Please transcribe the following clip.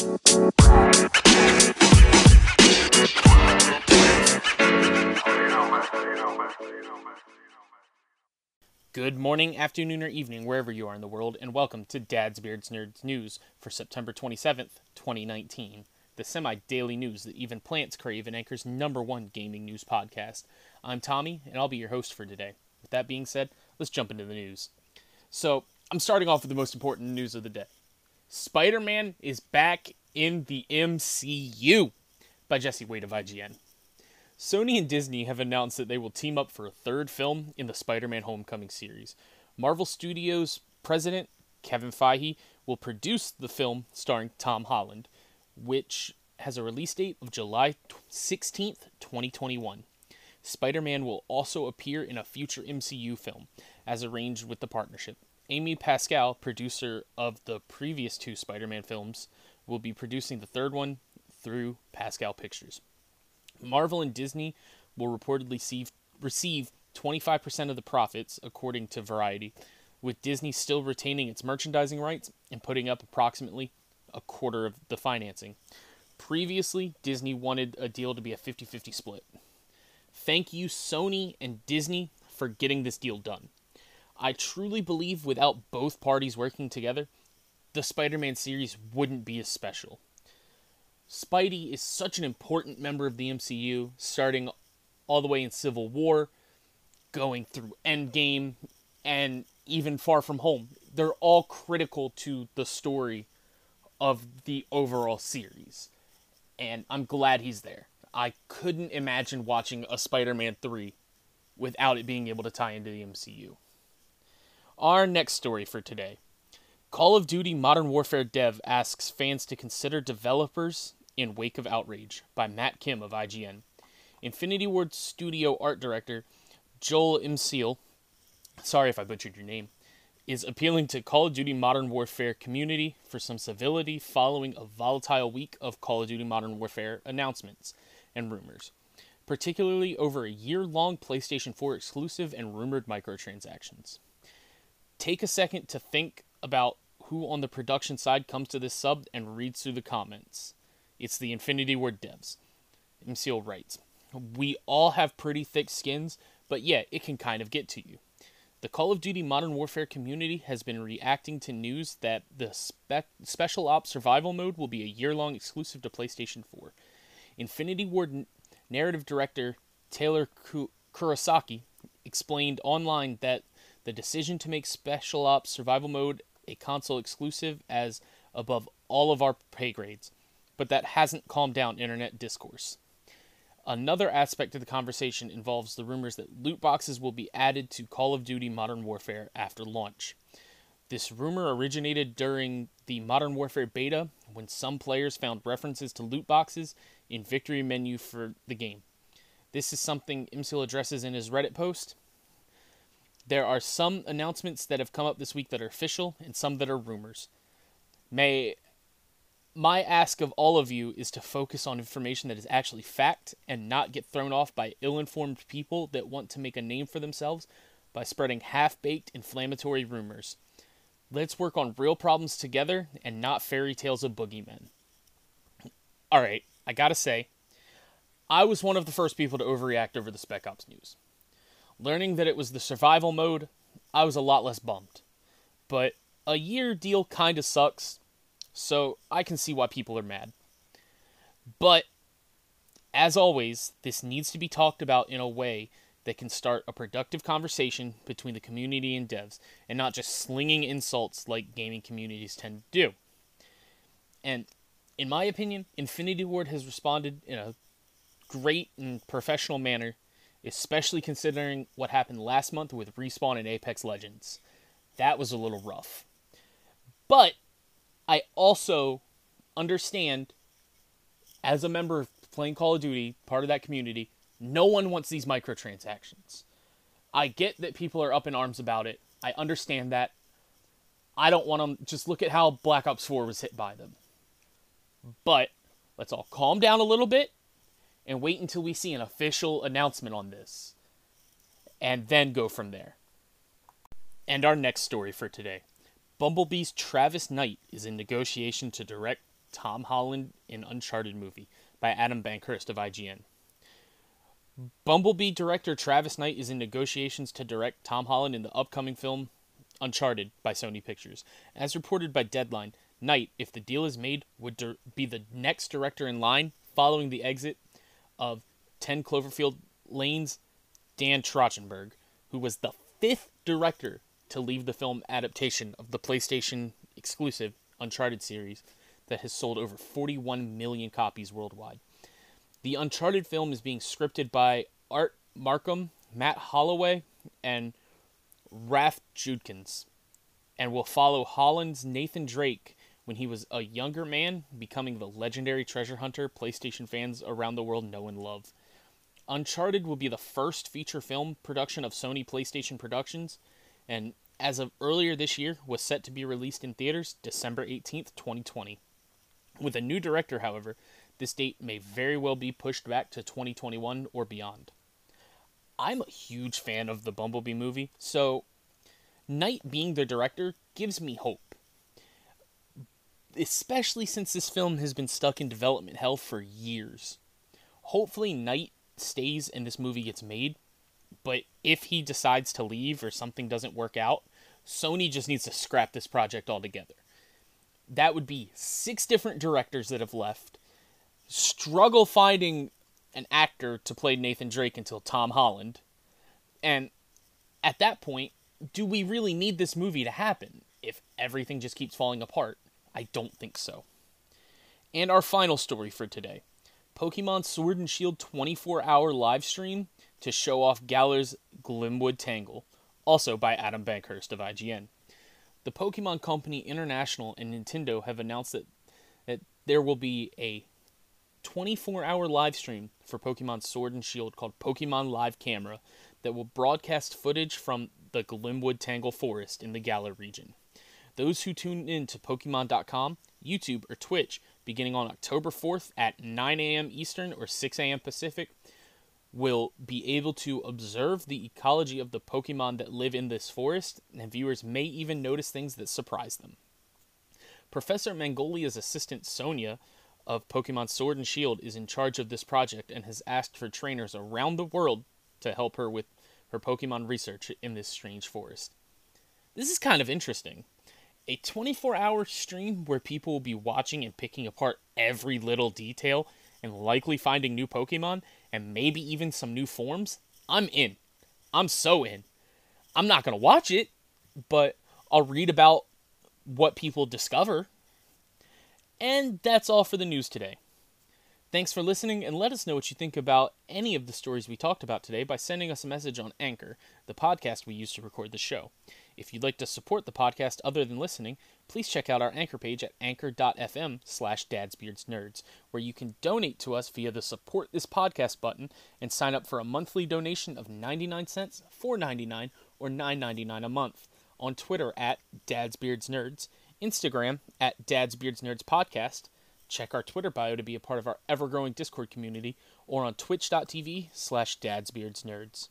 Good morning, afternoon, or evening, wherever you are in the world, and welcome to Dad's Beards Nerds News for September 27th, 2019, the semi daily news that even plants crave and Anchor's number one gaming news podcast. I'm Tommy, and I'll be your host for today. With that being said, let's jump into the news. So, I'm starting off with the most important news of the day Spider Man is back in the MCU by Jesse Wade of IGN. Sony and Disney have announced that they will team up for a third film in the Spider Man Homecoming series. Marvel Studios president Kevin Feige will produce the film starring Tom Holland, which has a release date of July 16th, 2021. Spider Man will also appear in a future MCU film, as arranged with the partnership. Amy Pascal, producer of the previous two Spider Man films, will be producing the third one through Pascal Pictures. Marvel and Disney will reportedly receive, receive 25% of the profits, according to Variety, with Disney still retaining its merchandising rights and putting up approximately a quarter of the financing. Previously, Disney wanted a deal to be a 50 50 split. Thank you, Sony and Disney, for getting this deal done. I truly believe without both parties working together, the Spider Man series wouldn't be as special. Spidey is such an important member of the MCU, starting all the way in Civil War, going through Endgame, and even Far From Home. They're all critical to the story of the overall series. And I'm glad he's there. I couldn't imagine watching a Spider Man 3 without it being able to tie into the MCU. Our next story for today Call of Duty Modern Warfare dev asks fans to consider developers in Wake of Outrage by Matt Kim of IGN. Infinity Ward studio art director Joel Imseal, sorry if I butchered your name, is appealing to Call of Duty Modern Warfare community for some civility following a volatile week of Call of Duty Modern Warfare announcements and rumors, particularly over a year long PlayStation 4 exclusive and rumored microtransactions. Take a second to think about who on the production side comes to this sub and reads through the comments. It's the Infinity Ward devs. MCL writes, We all have pretty thick skins, but yeah, it can kind of get to you. The Call of Duty Modern Warfare community has been reacting to news that the spec- Special Ops Survival Mode will be a year long exclusive to PlayStation 4. Infinity Ward n- narrative director Taylor Kurosaki explained online that the decision to make Special Ops Survival Mode a console exclusive as above all of our pay grades, but that hasn't calmed down internet discourse. Another aspect of the conversation involves the rumors that loot boxes will be added to Call of Duty Modern Warfare after launch. This rumor originated during the Modern Warfare beta when some players found references to loot boxes in victory menu for the game. This is something Imsil addresses in his Reddit post, there are some announcements that have come up this week that are official and some that are rumors. May my ask of all of you is to focus on information that is actually fact and not get thrown off by ill-informed people that want to make a name for themselves by spreading half-baked inflammatory rumors. Let's work on real problems together and not fairy tales of boogeymen. All right, I got to say, I was one of the first people to overreact over the Spec Ops news. Learning that it was the survival mode, I was a lot less bummed. But a year deal kind of sucks, so I can see why people are mad. But as always, this needs to be talked about in a way that can start a productive conversation between the community and devs, and not just slinging insults like gaming communities tend to do. And in my opinion, Infinity Ward has responded in a great and professional manner especially considering what happened last month with Respawn and Apex Legends. That was a little rough. But I also understand, as a member of playing Call of Duty, part of that community, no one wants these microtransactions. I get that people are up in arms about it. I understand that. I don't want them. Just look at how Black Ops 4 was hit by them. But let's all calm down a little bit and wait until we see an official announcement on this, and then go from there. And our next story for today Bumblebee's Travis Knight is in negotiation to direct Tom Holland in Uncharted movie by Adam Bankhurst of IGN. Bumblebee director Travis Knight is in negotiations to direct Tom Holland in the upcoming film Uncharted by Sony Pictures. As reported by Deadline, Knight, if the deal is made, would dir- be the next director in line following the exit of 10 Cloverfield Lane's Dan Trachtenberg, who was the fifth director to leave the film adaptation of the PlayStation exclusive Uncharted series that has sold over 41 million copies worldwide. The Uncharted film is being scripted by Art Marcum, Matt Holloway, and Rafe Judkins, and will follow Holland's Nathan Drake when he was a younger man, becoming the legendary treasure hunter PlayStation fans around the world know and love. Uncharted will be the first feature film production of Sony PlayStation Productions, and as of earlier this year, was set to be released in theaters December 18th, 2020. With a new director, however, this date may very well be pushed back to 2021 or beyond. I'm a huge fan of the Bumblebee movie, so Knight being the director gives me hope. Especially since this film has been stuck in development hell for years. Hopefully, Knight stays and this movie gets made, but if he decides to leave or something doesn't work out, Sony just needs to scrap this project altogether. That would be six different directors that have left, struggle finding an actor to play Nathan Drake until Tom Holland. And at that point, do we really need this movie to happen if everything just keeps falling apart? I don't think so. And our final story for today Pokemon Sword and Shield 24 hour live stream to show off Galar's Glimwood Tangle, also by Adam Bankhurst of IGN. The Pokemon Company International and Nintendo have announced that, that there will be a 24 hour live stream for Pokemon Sword and Shield called Pokemon Live Camera that will broadcast footage from the Glimwood Tangle Forest in the Galar region. Those who tune in to Pokemon.com, YouTube, or Twitch beginning on October 4th at 9 a.m. Eastern or 6 a.m. Pacific will be able to observe the ecology of the Pokemon that live in this forest, and viewers may even notice things that surprise them. Professor Mangolia's assistant Sonia of Pokemon Sword and Shield is in charge of this project and has asked for trainers around the world to help her with her Pokemon research in this strange forest. This is kind of interesting. A 24 hour stream where people will be watching and picking apart every little detail and likely finding new Pokemon and maybe even some new forms. I'm in. I'm so in. I'm not going to watch it, but I'll read about what people discover and that's all for the news today. Thanks for listening, and let us know what you think about any of the stories we talked about today by sending us a message on Anchor, the podcast we use to record the show. If you'd like to support the podcast other than listening, please check out our Anchor page at anchor.fm slash dadsbeardsnerds, where you can donate to us via the Support This Podcast button and sign up for a monthly donation of 99 cents, 4.99, or 9.99 a month. On Twitter at dadsbeardsnerds, Instagram at Dad's Beards Nerds Podcast. Check our Twitter bio to be a part of our ever growing Discord community or on twitch.tv slash dadsbeardsnerds.